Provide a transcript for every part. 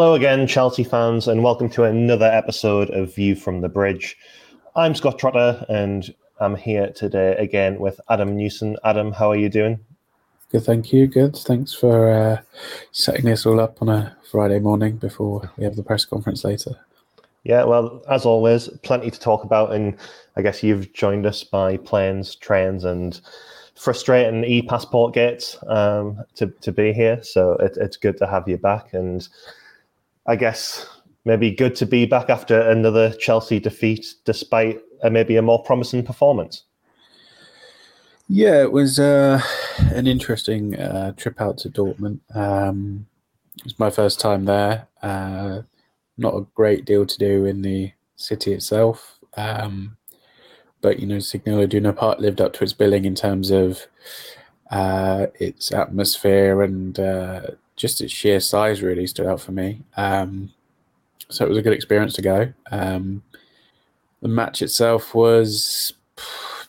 Hello again, Chelsea fans, and welcome to another episode of View from the Bridge. I'm Scott Trotter, and I'm here today again with Adam Newson. Adam, how are you doing? Good, thank you. Good. Thanks for uh, setting this all up on a Friday morning before we have the press conference later. Yeah, well, as always, plenty to talk about, and I guess you've joined us by planes, trains, and frustrating e-passport gates um, to to be here. So it, it's good to have you back, and I guess maybe good to be back after another Chelsea defeat, despite a, maybe a more promising performance. Yeah, it was uh, an interesting uh, trip out to Dortmund. Um, it was my first time there. Uh, not a great deal to do in the city itself. Um, but, you know, Signal Iduna Park lived up to its billing in terms of uh, its atmosphere and uh, just its sheer size really stood out for me. Um, so it was a good experience to go. Um, the match itself was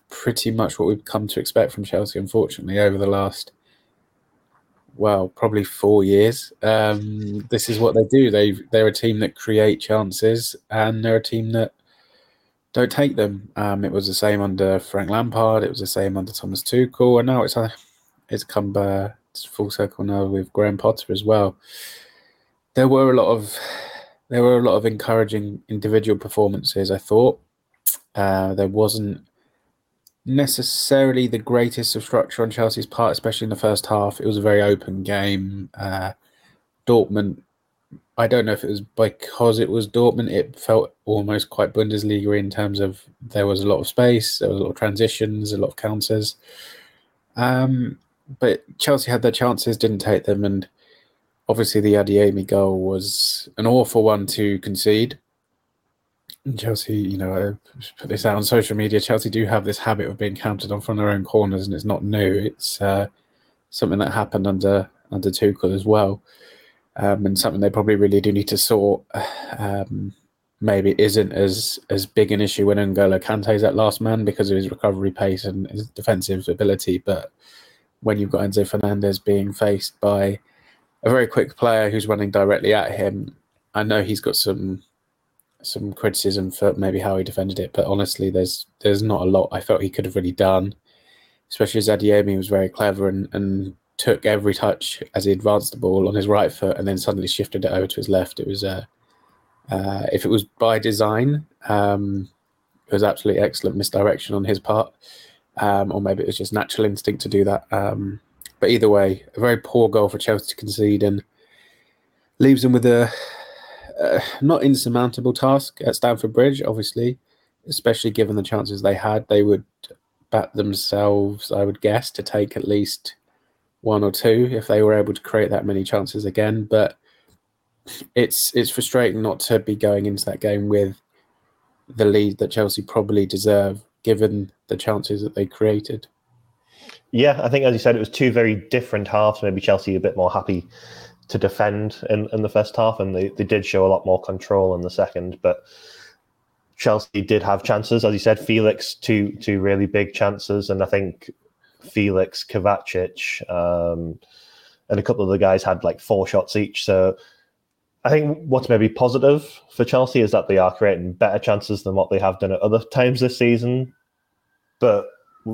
pretty much what we've come to expect from Chelsea, unfortunately, over the last well, probably four years. Um, this is what they do. They they're a team that create chances, and they're a team that don't take them. Um, it was the same under Frank Lampard. It was the same under Thomas Tuchel, and now it's a, uh, it's come full circle now with Graham Potter as well. There were a lot of there were a lot of encouraging individual performances. I thought uh, there wasn't necessarily the greatest of structure on Chelsea's part, especially in the first half. It was a very open game. Uh, Dortmund, I don't know if it was because it was Dortmund, it felt almost quite Bundesliga in terms of there was a lot of space, there was a lot of transitions, a lot of counters. Um, but Chelsea had their chances, didn't take them, and obviously the Adeyemi goal was an awful one to concede. Chelsea, you know, I put this out on social media. Chelsea do have this habit of being counted on from their own corners, and it's not new. It's uh, something that happened under under Tuchel as well, um, and something they probably really do need to sort. Um, maybe isn't as as big an issue when N'Golo Kante is that last man because of his recovery pace and his defensive ability, but when you've got Enzo Fernandez being faced by a very quick player who's running directly at him, I know he's got some some criticism for maybe how he defended it, but honestly, there's there's not a lot I felt he could have really done. Especially as Adeyemi was very clever and, and took every touch as he advanced the ball on his right foot and then suddenly shifted it over to his left. It was uh, uh, if it was by design, um, it was absolutely excellent misdirection on his part, um, or maybe it was just natural instinct to do that. Um, but either way, a very poor goal for Chelsea to concede and leaves them with a uh, not insurmountable task at Stamford Bridge, obviously, especially given the chances they had. They would bat themselves, I would guess, to take at least one or two if they were able to create that many chances again. But it's it's frustrating not to be going into that game with the lead that Chelsea probably deserve, given the chances that they created. Yeah, I think as you said, it was two very different halves. Maybe Chelsea a bit more happy to defend in, in the first half, and they, they did show a lot more control in the second. But Chelsea did have chances, as you said. Felix two two really big chances, and I think Felix Kovacic um, and a couple of the guys had like four shots each. So I think what's maybe positive for Chelsea is that they are creating better chances than what they have done at other times this season. But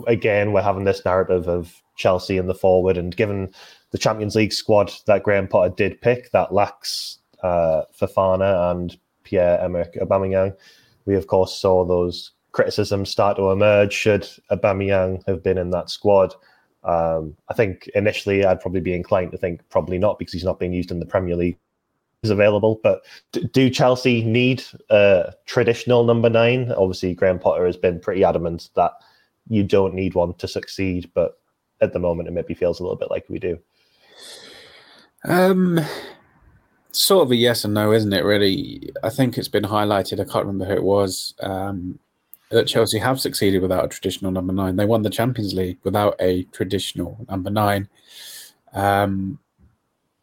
again, we're having this narrative of Chelsea in the forward, and given the Champions League squad that Graham Potter did pick that lacks uh, Fofana and Pierre Emerick Aubameyang. We of course saw those criticisms start to emerge. Should Aubameyang have been in that squad? Um, I think initially I'd probably be inclined to think probably not because he's not being used in the Premier League is available. But do Chelsea need a traditional number nine? Obviously, Graham Potter has been pretty adamant that you don't need one to succeed, but at the moment it maybe feels a little bit like we do. Um, sort of a yes and no, isn't it? Really, I think it's been highlighted. I can't remember who it was. Um, that Chelsea have succeeded without a traditional number nine. They won the Champions League without a traditional number nine. Um,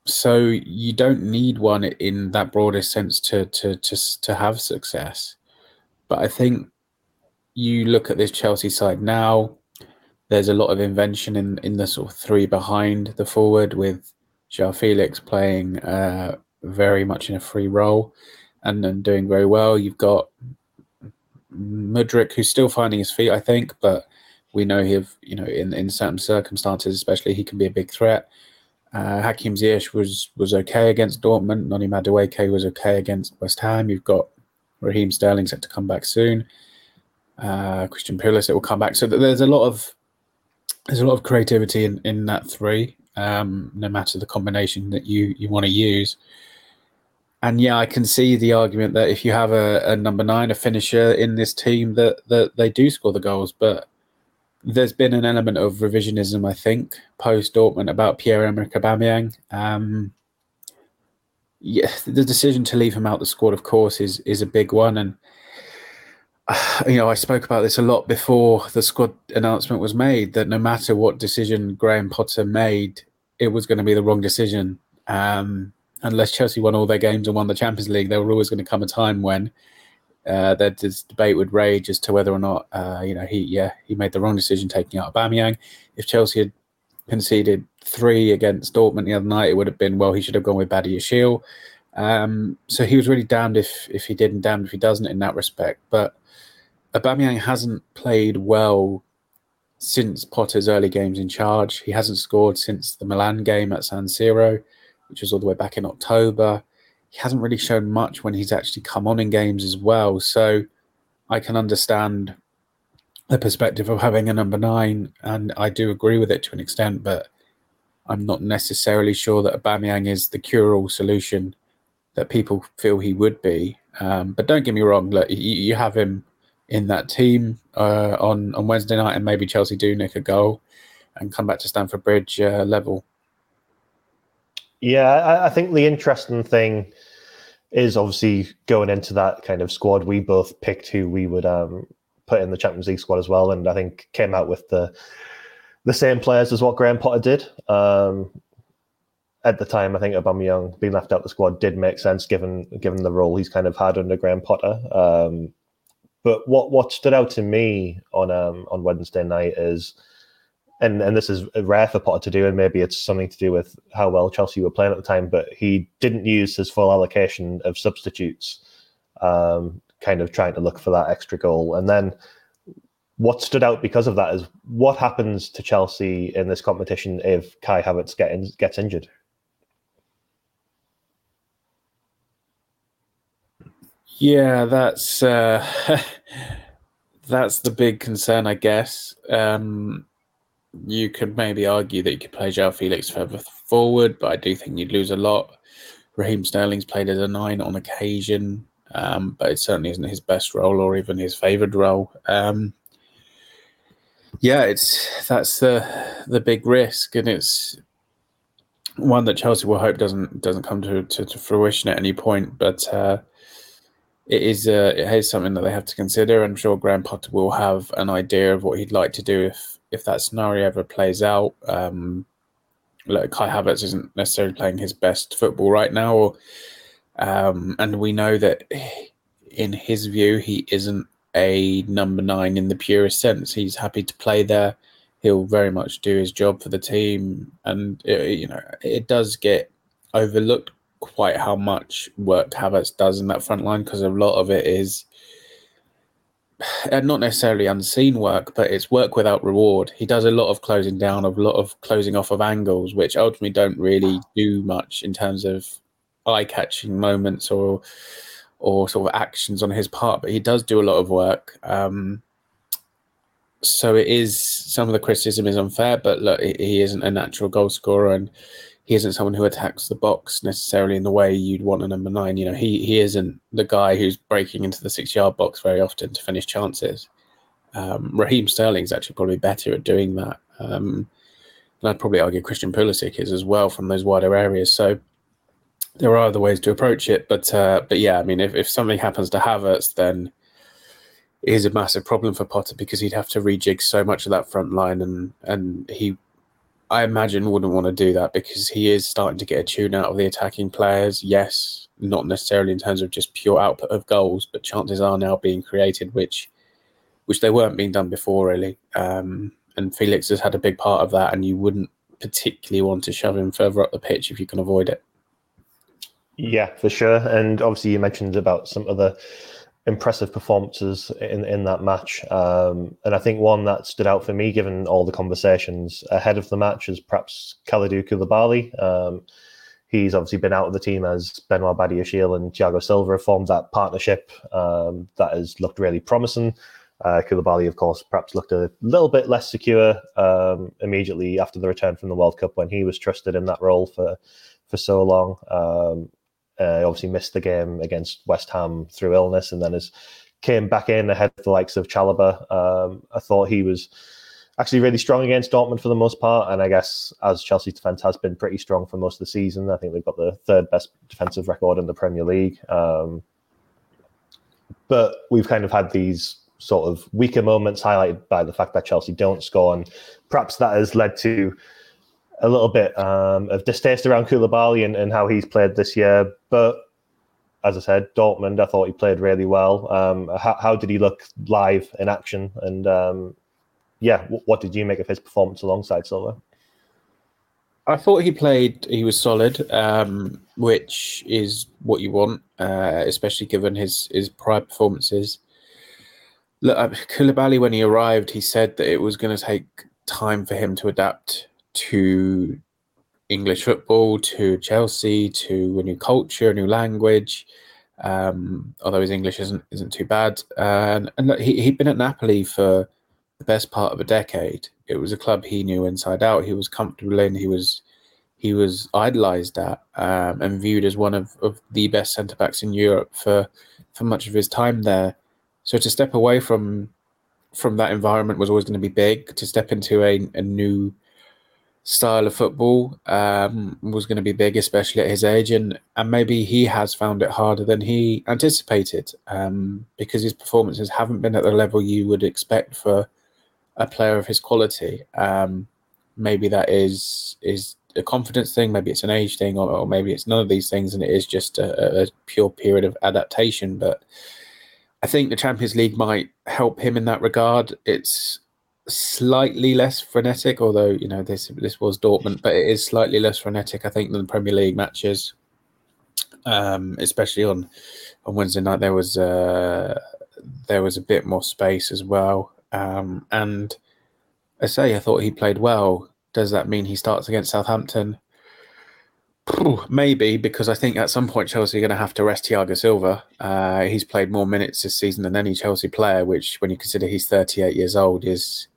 so you don't need one in that broadest sense to to to to have success. But I think you look at this Chelsea side now. There's a lot of invention in in the sort of three behind the forward with João Felix playing uh, very much in a free role and then doing very well. You've got Mudryk, who's still finding his feet, I think, but we know he have, you know, in, in certain circumstances, especially, he can be a big threat. Uh, Hakim Ziyech was was okay against Dortmund. Noni Madueke was okay against West Ham. You've got Raheem Sterling set to come back soon. Uh, Christian Pulisic will come back. So there's a lot of there's a lot of creativity in, in that three, um, no matter the combination that you you want to use. And yeah, I can see the argument that if you have a, a number nine, a finisher in this team, that that they do score the goals, but there's been an element of revisionism, I think, post Dortmund about Pierre Emerick Aubameyang. Um, yeah, the decision to leave him out the squad, of course, is is a big one, and you know I spoke about this a lot before the squad announcement was made. That no matter what decision Graham Potter made, it was going to be the wrong decision. Um, unless Chelsea won all their games and won the Champions League, there were always going to come a time when uh, that this debate would rage as to whether or not uh, you know he yeah he made the wrong decision taking out Aubameyang. If Chelsea had conceded three against Dortmund the other night, it would have been well he should have gone with Badiashile. Um, so he was really damned if if he did and damned if he doesn't in that respect. But Aubameyang hasn't played well since Potter's early games in charge. He hasn't scored since the Milan game at San Siro, which was all the way back in October he hasn't really shown much when he's actually come on in games as well. So I can understand the perspective of having a number nine, and I do agree with it to an extent, but I'm not necessarily sure that Aubameyang is the cure-all solution that people feel he would be. Um, but don't get me wrong, look, you, you have him in that team uh, on on Wednesday night, and maybe Chelsea do nick a goal and come back to Stamford Bridge uh, level. Yeah, I, I think the interesting thing is obviously going into that kind of squad. We both picked who we would um, put in the Champions League squad as well, and I think came out with the the same players as what Graham Potter did. Um, at the time, I think Aubameyang being left out the squad did make sense given given the role he's kind of had under Graham Potter. Um, but what what stood out to me on um, on Wednesday night is and and this is rare for Potter to do, and maybe it's something to do with how well Chelsea were playing at the time. But he didn't use his full allocation of substitutes, um, kind of trying to look for that extra goal. And then what stood out because of that is what happens to Chelsea in this competition if Kai Havertz get in, gets injured. Yeah, that's uh, that's the big concern, I guess. Um, you could maybe argue that you could play João Felix further forward, but I do think you'd lose a lot. Raheem Sterling's played as a nine on occasion, um, but it certainly isn't his best role or even his favoured role. Um, yeah, it's that's the the big risk, and it's one that Chelsea will hope doesn't doesn't come to, to, to fruition at any point. But uh, it is uh, it is something that they have to consider. I'm sure Graham Potter will have an idea of what he'd like to do if if that scenario ever plays out, um, like Kai Havertz isn't necessarily playing his best football right now, or, um, and we know that in his view he isn't a number nine in the purest sense. He's happy to play there. He'll very much do his job for the team, and it, you know it does get overlooked quite how much work Havertz does in that front line because a lot of it is uh, not necessarily unseen work, but it's work without reward. He does a lot of closing down, of a lot of closing off of angles, which ultimately don't really do much in terms of eye-catching moments or or sort of actions on his part. But he does do a lot of work. Um, so it is some of the criticism is unfair, but look, he isn't a natural goal scorer, and he isn't someone who attacks the box necessarily in the way you'd want a number nine. You know, he he isn't the guy who's breaking into the six yard box very often to finish chances. Um, Raheem Sterling's actually probably better at doing that. Um, and I'd probably argue Christian Pulisic is as well from those wider areas. So there are other ways to approach it, but uh, but yeah, I mean, if, if something happens to Havertz, then it is a massive problem for Potter because he'd have to rejig so much of that front line, and and he I imagine wouldn't want to do that because he is starting to get a tune out of the attacking players. Yes, not necessarily in terms of just pure output of goals, but chances are now being created, which which they weren't being done before really. Um, and Felix has had a big part of that, and you wouldn't particularly want to shove him further up the pitch if you can avoid it. Yeah, for sure. And obviously, you mentioned about some other impressive performances in in that match. Um, and I think one that stood out for me, given all the conversations ahead of the match, is perhaps Kalidou Koulibaly. Um, he's obviously been out of the team as Benoit Badiashile and Thiago Silva formed that partnership um, that has looked really promising. Uh, Koulibaly, of course, perhaps looked a little bit less secure um, immediately after the return from the World Cup when he was trusted in that role for for so long. Uh, obviously missed the game against West Ham through illness, and then has came back in ahead of the likes of Chalobah. Um, I thought he was actually really strong against Dortmund for the most part, and I guess as Chelsea's defence has been pretty strong for most of the season, I think they've got the third best defensive record in the Premier League. Um, but we've kind of had these sort of weaker moments highlighted by the fact that Chelsea don't score, and perhaps that has led to a little bit um, of distaste around Koulibaly and, and how he's played this year. But as I said, Dortmund, I thought he played really well. Um, how, how, did he look live in action? And um, yeah, w- what did you make of his performance alongside Silva? I thought he played. He was solid, um, which is what you want, uh, especially given his his prior performances. Look, Koulibaly, when he arrived, he said that it was going to take time for him to adapt to English football, to Chelsea, to a new culture, a new language. Um, although his English isn't isn't too bad, and, and he he'd been at Napoli for the best part of a decade. It was a club he knew inside out. He was comfortable in. He was he was idolized at um, and viewed as one of, of the best centre backs in Europe for for much of his time there. So to step away from from that environment was always going to be big. To step into a, a new style of football um, was going to be big, especially at his age, and and maybe he has found it harder than he anticipated um, because his performances haven't been at the level you would expect for a player of his quality. Um, maybe that is is a confidence thing, maybe it's an age thing, or, or maybe it's none of these things, and it is just a, a pure period of adaptation. But I think the Champions League might help him in that regard. It's slightly less frenetic, although you know this this was Dortmund, but it is slightly less frenetic, I think, than the Premier League matches. Um, especially on on Wednesday night, there was uh, there was a bit more space as well, um, and I say I thought he played well. Does that mean he starts against Southampton? Maybe because I think at some point Chelsea are going to have to rest Thiago Silva. Uh, he's played more minutes this season than any Chelsea player, which, when you consider he's 38 years old, is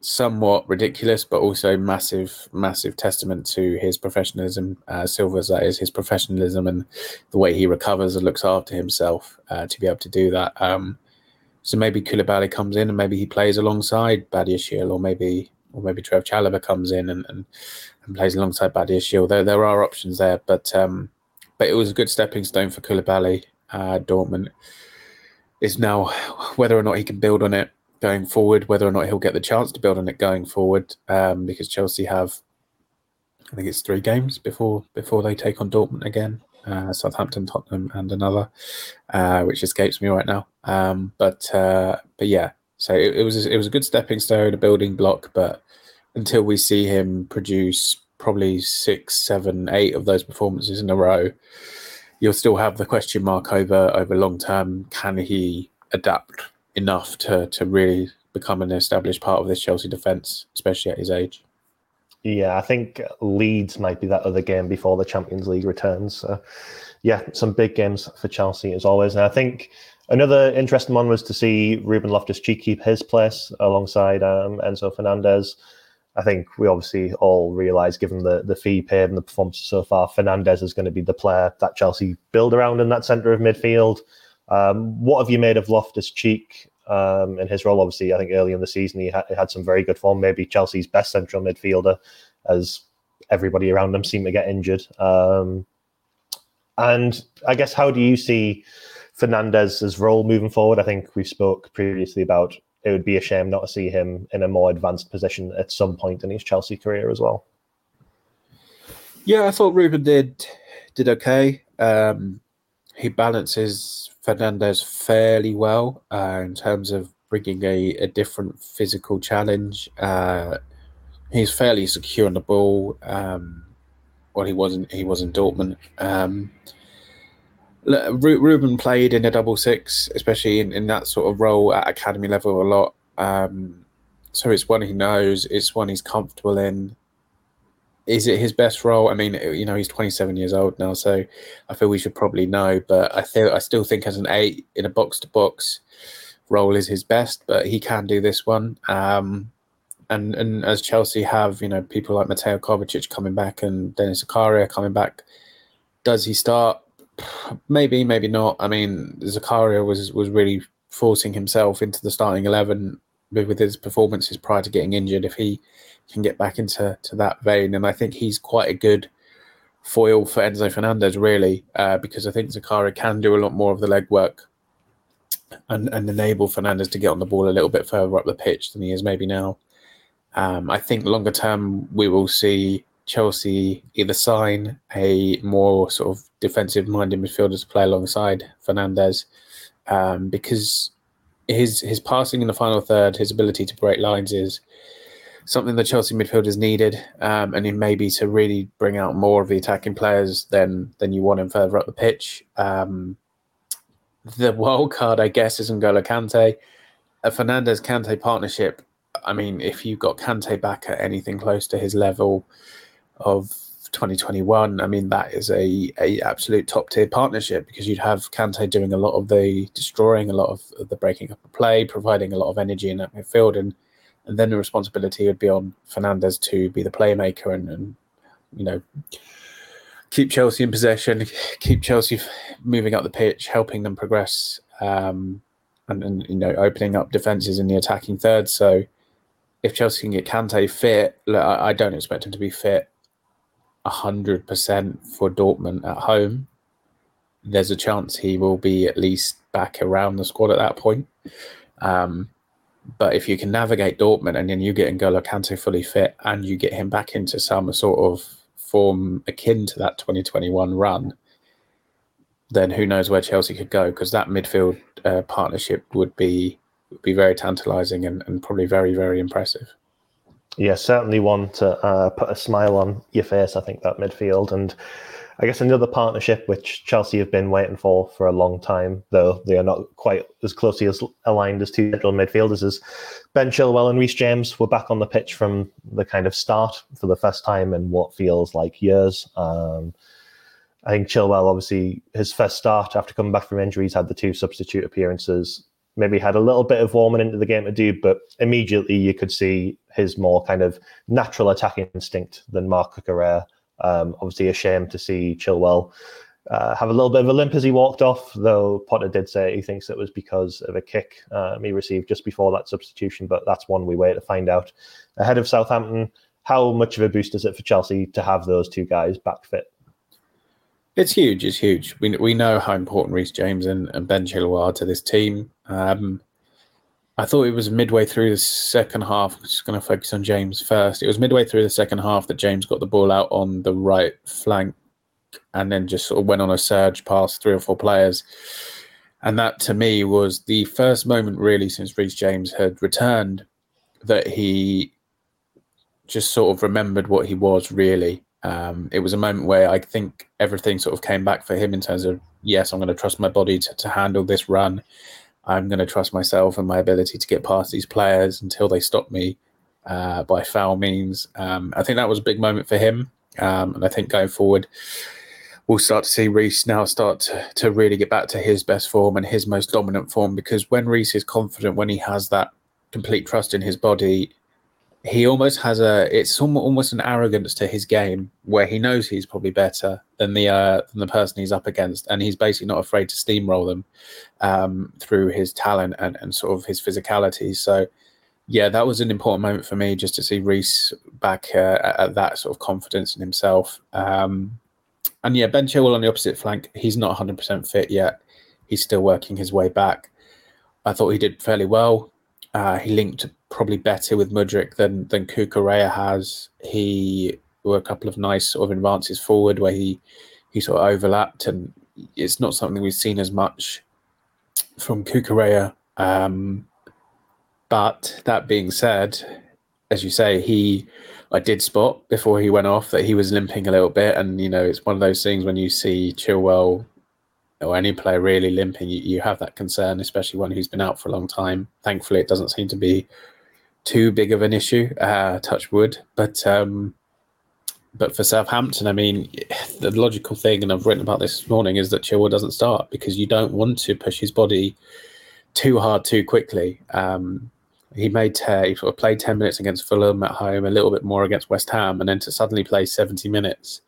somewhat ridiculous, but also massive, massive testament to his professionalism. Uh, Silva's that is his professionalism and the way he recovers and looks after himself uh, to be able to do that. Um, so maybe Koulibaly comes in and maybe he plays alongside Badiashile, or maybe or maybe Trev Chalobah comes in and, and, and plays alongside Badiashile. There there are options there, but um, but it was a good stepping stone for Koulibaly. Uh, Dortmund is now whether or not he can build on it going forward, whether or not he'll get the chance to build on it going forward, um, because Chelsea have, I think it's three games before before they take on Dortmund again, uh, Southampton, Tottenham, and another, uh, which escapes me right now. Um, but uh, but yeah, so it, it, was it was a good stepping stone, a building block, but until we see him produce probably six, seven, eight of those performances in a row, you'll still have the question mark over over long term. Can he adapt enough to to really become an established part of this Chelsea defence, especially at his age. Yeah, I think Leeds might be that other game before the Champions League returns. So, yeah, some big games for Chelsea as always. And I think another interesting one was to see Ruben Loftus Cheek keep his place alongside um, Enzo Fernandez. I think we obviously all realise, given the, the fee paid and the performance so far, Fernandez is going to be the player that Chelsea build around in that centre of midfield. Um, what have you made of Loftus Cheek um, in his role? Obviously, I think early in the season he, ha- had some very good form. Maybe Chelsea's best central midfielder, as everybody around him seemed to get injured. Um, and I guess how do you see Fernandez's role moving forward? I think we spoke previously about it would be a shame not to see him in a more advanced position at some point in his Chelsea career as well. Yeah, I thought Ruben did did okay. Um, he balances Fernandez fairly well uh, in terms of bringing a, a different physical challenge. Uh, he's fairly secure on the ball. Um, well, he wasn't. He was in Dortmund. Um, Ruben played in a double six, especially in, in that sort of role at academy level a lot. Um, so it's one he knows, it's one he's comfortable in. Is it his best role? I mean, you know, he's 27 years old now, so I feel we should probably know. But I feel I still think as an eight in a box to box role is his best, but he can do this one. Um, and and as Chelsea have, you know, people like Mateo Kovacic coming back and Denis Zakaria coming back, does he start? Maybe, maybe not. I mean, Zakaria was was really forcing himself into the starting eleven with his performances prior to getting injured. If he can get back into to that vein, and I think he's quite a good foil for Enzo Fernandez, really, uh, because I think Zakaria can do a lot more of the legwork and, and enable Fernandez to get on the ball a little bit further up the pitch than he is maybe now. Um, I think longer term we will see Chelsea either sign a more sort of defensive minded midfielder to play alongside Fernandez um, because his his passing in the final third, his ability to break lines is something the Chelsea midfielders needed, um, and it may be to really bring out more of the attacking players than than you want him further up the pitch. Um, the wild card, I guess, is N'Golo Kante. A Fernandez Kante partnership. I mean, if you've got Kante back at anything close to his level, of 2021, I mean that is a, a absolute top tier partnership because you'd have Kante doing a lot of the destroying, a lot of the breaking up of play, providing a lot of energy in that midfield, and and then the responsibility would be on Fernandez to be the playmaker and, and you know keep Chelsea in possession, keep Chelsea moving up the pitch, helping them progress, um, and, and you know opening up defenses in the attacking third. So if Chelsea can get Kante fit, look, I, I don't expect him to be fit 100% for Dortmund at home, there's a chance he will be at least back around the squad at that point. Um, but if you can navigate Dortmund and then you get N'Golo Kante fully fit and you get him back into some sort of form akin to that 2021 run, then who knows where Chelsea could go? Because that midfield uh, partnership would be would be very tantalising and, and probably very very impressive yeah, certainly one to uh, put a smile on your face. I think that midfield, and I guess another partnership which Chelsea have been waiting for for a long time, though they are not quite as closely as aligned as two central midfielders. Is Ben Chilwell and Reece James were back on the pitch from the kind of start for the first time in what feels like years. Um, I think Chilwell, obviously, his first start after coming back from injuries, had the two substitute appearances maybe had a little bit of warming into the game to do, but immediately you could see his more kind of natural attacking instinct than Marc Cucurella. Um, obviously, a shame to see Chilwell uh, have a little bit of a limp as he walked off, though Potter did say he thinks it was because of a kick um, he received just before that substitution, but that's one we wait to find out. Ahead of Southampton, how much of a boost is it for Chelsea to have those two guys back fit? It's huge. It's huge. We we know how important Reece James and, and Ben Chilwell are to this team. Um, I thought it was midway through the second half. I'm just going to focus on James first. It was midway through the second half that James got the ball out on the right flank, and then just sort of went on a surge past three or four players. And that to me was the first moment really since Reece James had returned that he just sort of remembered what he was really um, it was a moment where I think everything sort of came back for him in terms of yes, I'm going to trust my body to, to handle this run. I'm going to trust myself and my ability to get past these players until they stop me uh, by foul means. Um, I think that was a big moment for him, um, and I think going forward, we'll start to see Reece now start to, to really get back to his best form and his most dominant form. Because when Reece is confident, when he has that complete trust in his body, he almost has a it's almost an arrogance to his game where he knows he's probably better than the uh, than the person he's up against, and he's basically not afraid to steamroll them um, through his talent and, and sort of his physicality. So, yeah, that was an important moment for me just to see Reece back uh, at that sort of confidence in himself. Um, and yeah, Ben Chilwell on the opposite flank, he's not 100% fit yet. He's still working his way back. I thought he did fairly well. Uh, he linked probably better with Mudryk than than Cucurella has. He were a couple of nice sort of advances forward where he he sort of overlapped, and it's not something we've seen as much from Cucurella. Um, but that being said, as you say, he I did spot before he went off that he was limping a little bit, and you know it's one of those things when you see Chilwell or any player really limping, you, you have that concern, especially one who's been out for a long time. Thankfully, it doesn't seem to be too big of an issue. Uh, touch wood, but um, but for Southampton, I mean, the logical thing, and I've written about this morning, is that Chilwell doesn't start because you don't want to push his body too hard too quickly. Um, he made ten, he sort of played ten minutes against Fulham at home, a little bit more against West Ham, and then to suddenly play seventy minutes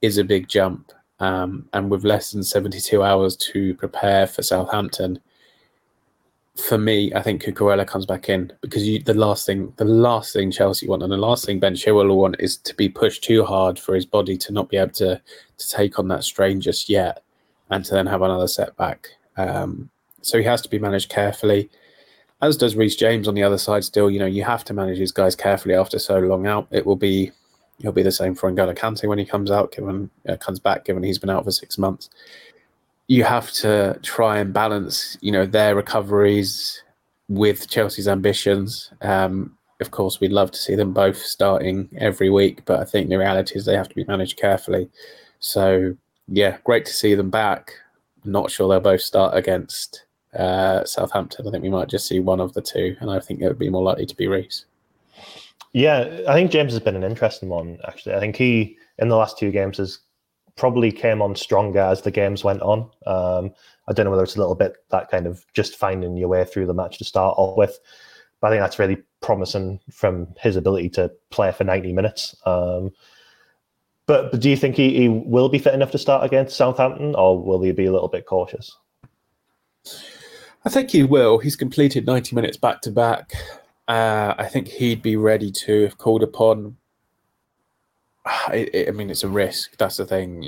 is a big jump. Um, and with less than seventy-two hours to prepare for Southampton, for me, I think Cucurella comes back in because you, the last thing, the last thing Chelsea want, and the last thing Ben Chilwell want is to be pushed too hard for his body to not be able to to take on that strain just yet, and to then have another setback. Um, so he has to be managed carefully, as does Reece James on the other side. Still, you know, you have to manage these guys carefully after so long out. It will be, it'll be the same for N'Golo Kante when he comes out, given uh, comes back, given he's been out for six months you have to try and balance, you know, their recoveries with Chelsea's ambitions. Um, of course, we'd love to see them both starting every week, but I think the reality is they have to be managed carefully. So, yeah, great to see them back. Not sure they'll both start against uh, Southampton. I think we might just see one of the two, and I think it would be more likely to be Reece. Yeah, I think James has been an interesting one, actually. I think he, in the last two games, has probably came on stronger as the games went on. Um, I don't know whether it's a little bit that kind of just finding your way through the match to start off with, but I think that's really promising from his ability to play for 90 minutes. Um, but, but do you think he, he will be fit enough to start against Southampton, or will he be a little bit cautious? I think he will. He's completed 90 minutes back to back. Uh, I think he'd be ready to, if called upon, I, I mean, it's a risk. That's the thing.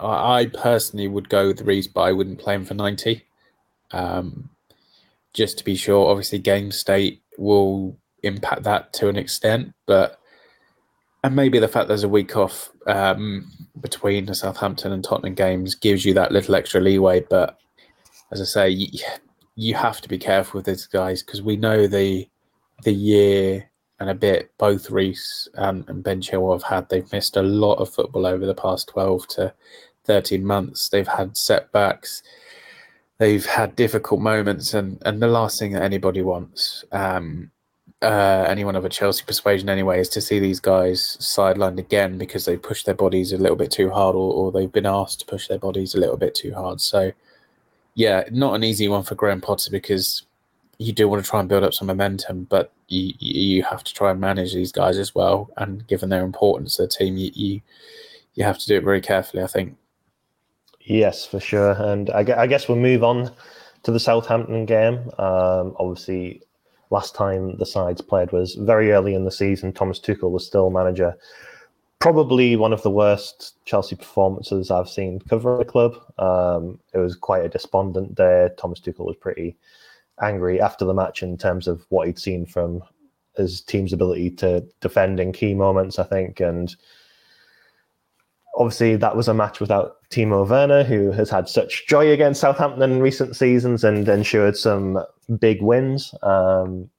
I, I personally would go with Reece, but I wouldn't play him for 90. Um, just to be sure, obviously, game state will impact that to an extent, but and maybe the fact there's a week off um, between the Southampton and Tottenham games gives you that little extra leeway. But as I say, you, have to be careful with these guys because we know the the year and a bit both Reece and, and Ben Chilwell have had. They've missed a lot of football over the past 12 to 13 months. They've had setbacks. They've had difficult moments, and, and the last thing that anybody wants, um, uh, anyone of a Chelsea persuasion anyway, is to see these guys sidelined again because they pushed their bodies a little bit too hard, or, or they've been asked to push their bodies a little bit too hard. So, yeah, not an easy one for Graham Potter because you do want to try and build up some momentum, but you you have to try and manage these guys as well. And given their importance to the team, you you, you have to do it very carefully. I think. Yes, for sure. And I, I guess we'll move on to the Southampton game. Um, obviously, last time the sides played was very early in the season. Thomas Tuchel was still manager. Probably one of the worst Chelsea performances I've seen cover the club. Um, it was quite a despondent day. Thomas Tuchel was pretty angry after the match in terms of what he'd seen from his team's ability to defend in key moments, I think. And obviously, that was a match without Timo Werner, who has had such joy against Southampton in recent seasons and ensured some big wins. Um,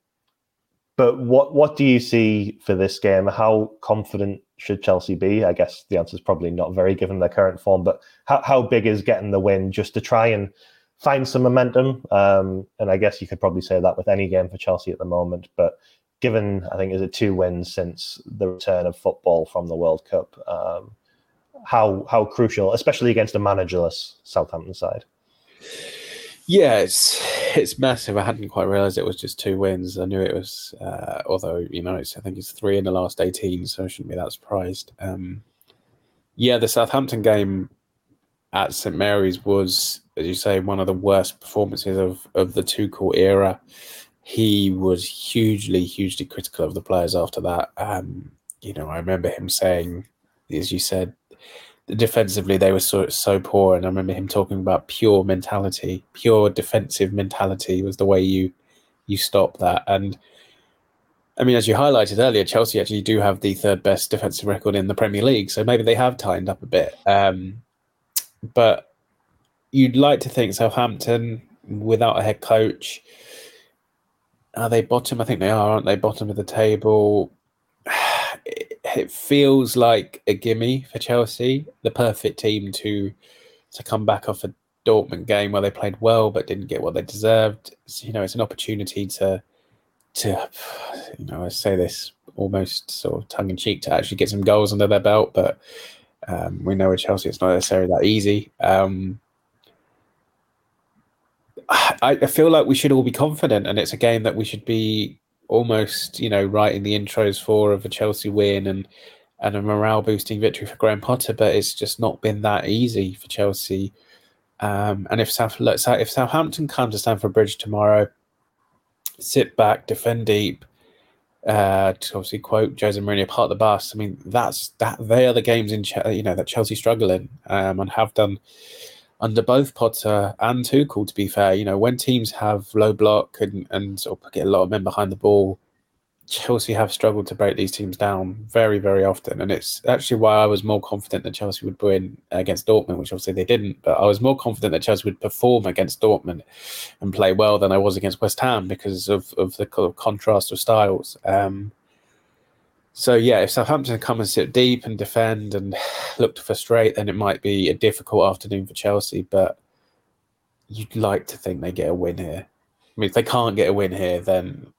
but what what do you see for this game? How confident should Chelsea be? I guess the answer is probably not very given their current form. But how, how big is getting the win just to try and find some momentum. Um, and I guess you could probably say that with any game for Chelsea at the moment. But given, I think, is it two wins since the return of football from the World Cup? Um, how how crucial, especially against a managerless Southampton side. It's it's massive. I hadn't quite realised it was just two wins. I knew it was, uh, although you know, it's I think it's three in the last eighteen, so I shouldn't be that surprised. Um, yeah, the Southampton game at St Mary's was, as you say, one of the worst performances of of the Tuchel era. He was hugely, hugely critical of the players after that. Um, you know, I remember him saying, as you said, defensively they were so so poor, and I remember him talking about pure mentality, pure defensive mentality was the way you you stop that. And I mean, as you highlighted earlier, Chelsea actually do have the third best defensive record in the Premier League, so maybe they have tightened up a bit. Um, but you'd like to think Southampton, without a head coach, are they bottom? I think they are, aren't they? Bottom of the table. It feels like a gimme for Chelsea, the perfect team to to come back off a Dortmund game where they played well but didn't get what they deserved. So, you know, it's an opportunity to to you know I say this almost sort of tongue in cheek to actually get some goals under their belt, but um, we know with Chelsea it's not necessarily that easy. Um, I, I feel like we should all be confident, and it's a game that we should be almost you know writing the intros for of a Chelsea win and and a morale boosting victory for Graham Potter, but it's just not been that easy for Chelsea. Um, and if South if Southampton come to Stamford Bridge tomorrow, sit back, defend deep, uh, to obviously quote Jose Mourinho, part the bus. I mean, that's that. They are the games in you know that Chelsea struggle in um, and have done under both Potter and Tuchel. To be fair, you know when teams have low block and and sort of get a lot of men behind the ball, Chelsea have struggled to break these teams down very, very often. And it's actually why I was more confident that Chelsea would win against Dortmund, which obviously they didn't. But I was more confident that Chelsea would perform against Dortmund and play well than I was against West Ham because of, of the contrast of styles. Um, so, yeah, if Southampton come and sit deep and defend and look to frustrate, then it might be a difficult afternoon for Chelsea. But you'd like to think they get a win here. I mean, if they can't get a win here, then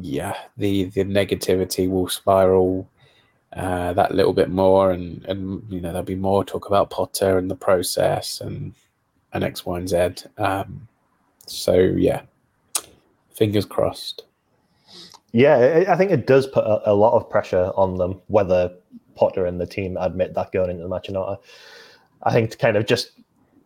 yeah, the the negativity will spiral uh, that little bit more, and and you know there'll be more talk about Potter and the process and and X, Y, and Z. Um, so yeah, fingers crossed. Yeah, I think it does put a, a, lot of pressure on them, whether Potter and the team admit that going into the match or not. I think to kind of just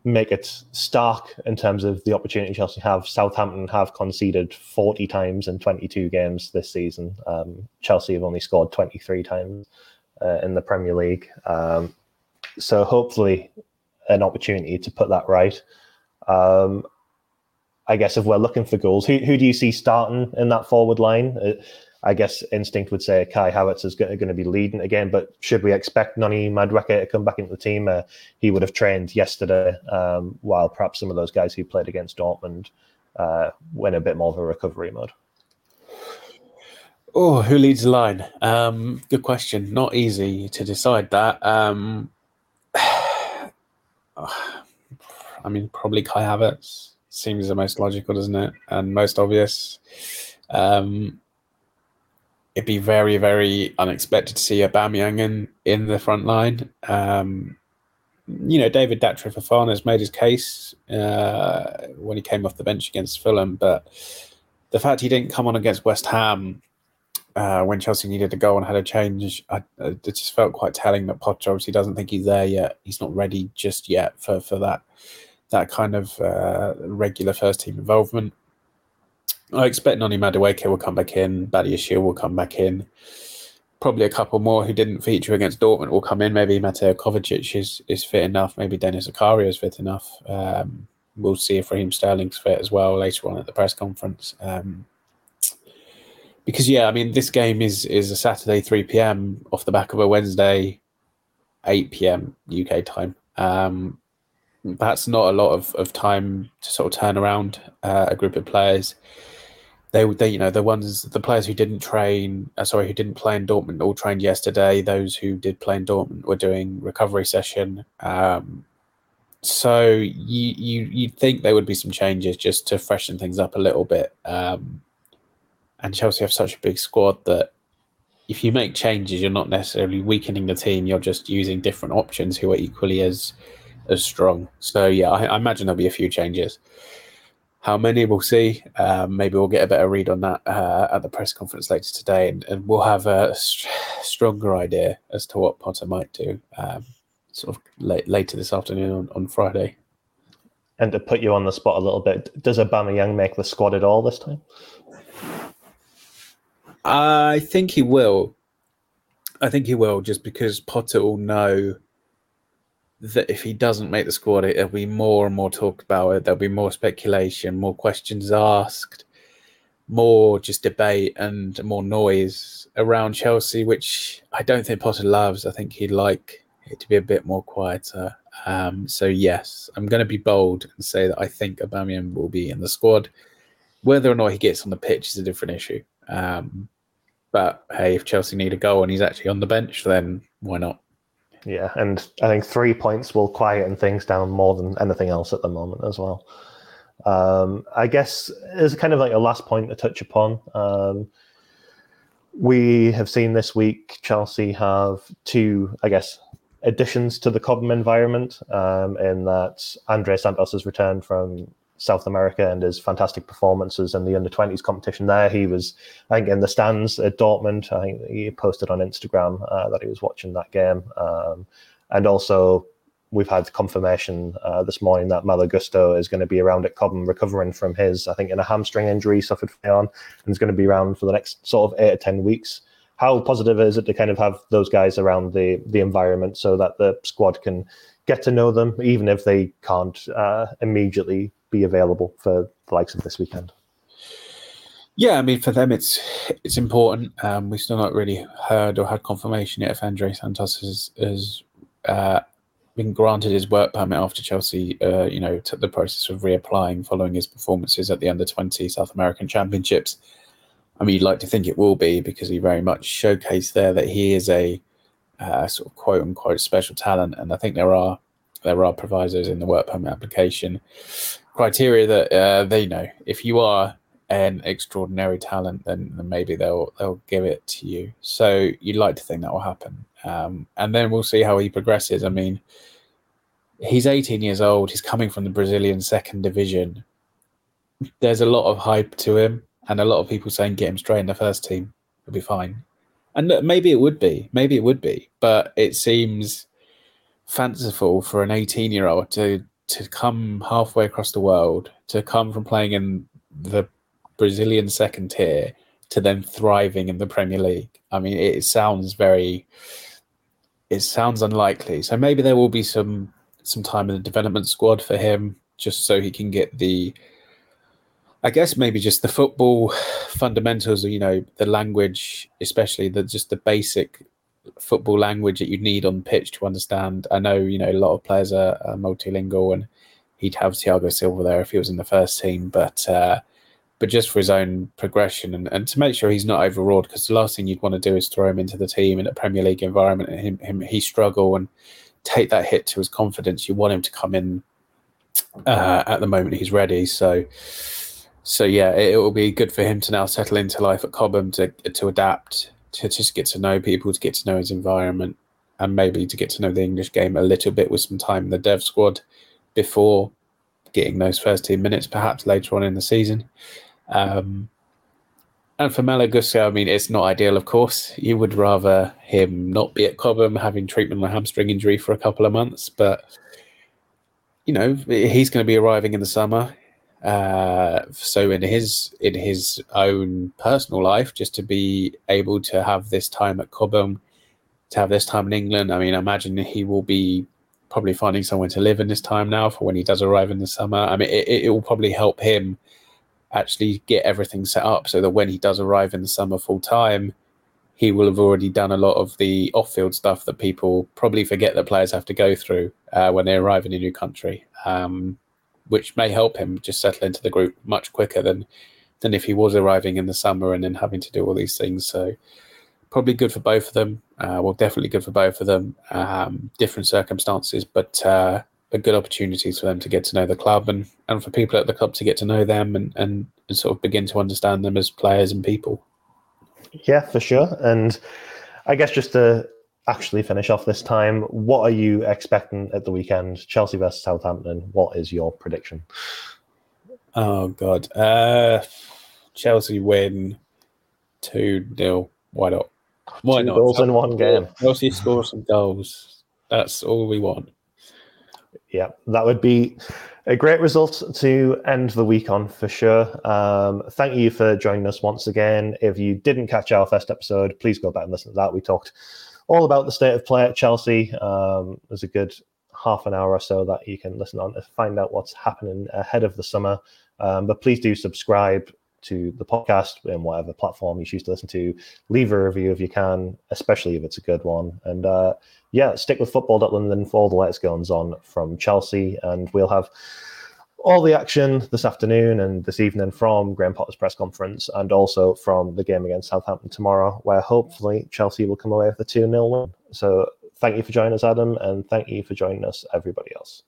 make it stark in terms of the opportunity Chelsea have. Southampton have conceded 40 times in 22 games this season. Um, Chelsea have only scored 23 times uh, in the Premier League. Um, so hopefully, an opportunity to put that right. Um, I guess if we're looking for goals, who, who do you see starting in that forward line? Uh, I guess instinct would say Kai Havertz is going to be leading again, but should we expect Noni Madueke to come back into the team? Uh, he would have trained yesterday, um, while perhaps some of those guys who played against Dortmund uh, went a bit more of a recovery mode. Oh, who leads the line? Um, good question. Not easy to decide that. Um, I mean, probably Kai Havertz seems the most logical, doesn't it? And most obvious. Um, it'd be very, very unexpected to see Aubameyang in, in the front line. Um, you know, David Datro Fofana has made his case uh, when he came off the bench against Fulham, but the fact he didn't come on against West Ham uh, when Chelsea needed to go and had a change, I, it just felt quite telling that Potter obviously doesn't think he's there yet. He's not ready just yet for, for that that kind of uh, regular first team involvement. I expect Noni Madueke will come back in. Badiashile will come back in. Probably a couple more who didn't feature against Dortmund will come in. Maybe Mateo Kovacic is, is fit enough. Maybe Denis Zakaria is fit enough. Um, we'll see if Raheem Sterling's fit as well later on at the press conference. Um, because yeah, I mean, this game is is a Saturday three p.m. off the back of a Wednesday eight p.m. UK time. Um, that's not a lot of, of time to sort of turn around uh, a group of players they, would they, you know, the ones, the players who didn't train, uh, sorry, who didn't play in Dortmund, all trained yesterday. Those who did play in Dortmund were doing recovery session. Um, so you you you'd think there would be some changes just to freshen things up a little bit. Um, and Chelsea have such a big squad that if you make changes, you're not necessarily weakening the team. You're just using different options who are equally as as strong. So yeah, I, I imagine there'll be a few changes. How many we'll see. Um, maybe we'll get a better read on that uh, at the press conference later today, and, and we'll have a st- stronger idea as to what Potter might do um, sort of late, later this afternoon on, on Friday. And to put you on the spot a little bit, does Aubameyang make the squad at all this time? I think he will. I think he will, just because Potter will know that if he doesn't make the squad, it, there'll be more and more talk about it. There'll be more speculation, more questions asked, more just debate and more noise around Chelsea, which I don't think Potter loves. I think he'd like it to be a bit more quieter. Um, so yes, I'm going to be bold and say that I think Aubameyang will be in the squad. Whether or not he gets on the pitch is a different issue. Um, but hey, if Chelsea need a goal and he's actually on the bench, then why not? Yeah, and I think three points will quieten things down more than anything else at the moment as well. Um, I guess as kind of like a last point to touch upon, um, we have seen this week Chelsea have two, I guess, additions to the Cobham environment um, in that Andrey Santos has returned from South America and his fantastic performances in the under 20s competition there. He was, I think, in the stands at Dortmund. I think he posted on Instagram uh, that he was watching that game. Um, and also, we've had confirmation uh, this morning that Malo Gusto is going to be around at Cobham recovering from his, I think, in a hamstring injury suffered on, and is going to be around for the next sort of eight or 10 weeks. How positive is it to kind of have those guys around the, the environment so that the squad can get to know them, even if they can't uh, immediately be available for the likes of this weekend? Yeah, I mean, for them, it's it's important. Um, we've still not really heard or had confirmation yet if Andrey Santos has, has uh, been granted his work permit after Chelsea, uh, you know, took the process of reapplying following his performances at the Under 20 South American Championships. I mean, you'd like to think it will be because he very much showcased there that he is a uh, sort of quote unquote special talent, and I think there are there are provisos in the work permit application criteria that uh, they know if you are an extraordinary talent, then, then maybe they'll they'll give it to you. So you'd like to think that will happen, um, and then we'll see how he progresses. I mean, he's 18 years old. He's coming from the Brazilian second division. There's a lot of hype to him, and a lot of people saying get him straight in the first team. He'll be fine. And maybe it would be, maybe it would be, but it seems fanciful for an 18 year old to to come halfway across the world, to come from playing in the Brazilian second tier to then thriving in the Premier League. I mean, it sounds very, it sounds unlikely. So maybe there will be some some time in the development squad for him, just so he can get the, I guess maybe just the football fundamentals, you know, the language, especially the just the basic football language that you'd need on pitch to understand. I know, you know, a lot of players are, are multilingual, and he'd have Thiago Silva there if he was in the first team, but. Uh, but just for his own progression and, and to make sure he's not overawed, because the last thing you'd want to do is throw him into the team in a Premier League environment and him, him he struggle and take that hit to his confidence. You want him to come in uh, at the moment he's ready. So, so yeah, it, it, will be good for him to now settle into life at Cobham to to adapt, to just get to know people, to get to know his environment, and maybe to get to know the English game a little bit with some time in the dev squad before getting those first team minutes, perhaps later on in the season. Um, and for Malo Gusto, I mean, it's not ideal, of course. You would rather him not be at Cobham having treatment on a hamstring injury for a couple of months, but you know he's going to be arriving in the summer. Uh, so in his in his own personal life, just to be able to have this time at Cobham, to have this time in England. I mean, I imagine he will be probably finding somewhere to live in this time now for when he does arrive in the summer. I mean, it, it will probably help him actually get everything set up so that when he does arrive in the summer full time, he will have already done a lot of the off field stuff that people probably forget that players have to go through uh, when they arrive in a new country, um, which may help him just settle into the group much quicker than than if he was arriving in the summer and then having to do all these things. So probably good for both of them. Uh, well, definitely good for both of them. Um, different circumstances, but uh, good opportunities for them to get to know the club and, and for people at the club to get to know them and, and, and sort of begin to understand them as players and people. Yeah, for sure. And I guess just to actually finish off this time, what are you expecting at the weekend? Chelsea versus Southampton. What is your prediction? Oh God, uh, Chelsea win two 0 Why not? Why Two not? Goals in one game. Chelsea score some goals. That's all we want yeah, that would be a great result to end the week on for sure. Um, thank you for joining us once again. If you didn't catch our first episode, please go back and listen to that. We talked all about the state of play at Chelsea. Um, there's a good half an hour or so that you can listen on to find out what's happening ahead of the summer. Um, but please do subscribe to the podcast in whatever platform you choose to listen to. Leave a review if you can, especially if it's a good one. And uh, yeah, stick with football.london for all the latest goings on from Chelsea. And we'll have all the action this afternoon and this evening from Graham Potter's press conference and also from the game against Southampton tomorrow, where hopefully Chelsea will come away with a 2 0 win. So thank you for joining us, Adam, and thank you for joining us, everybody else.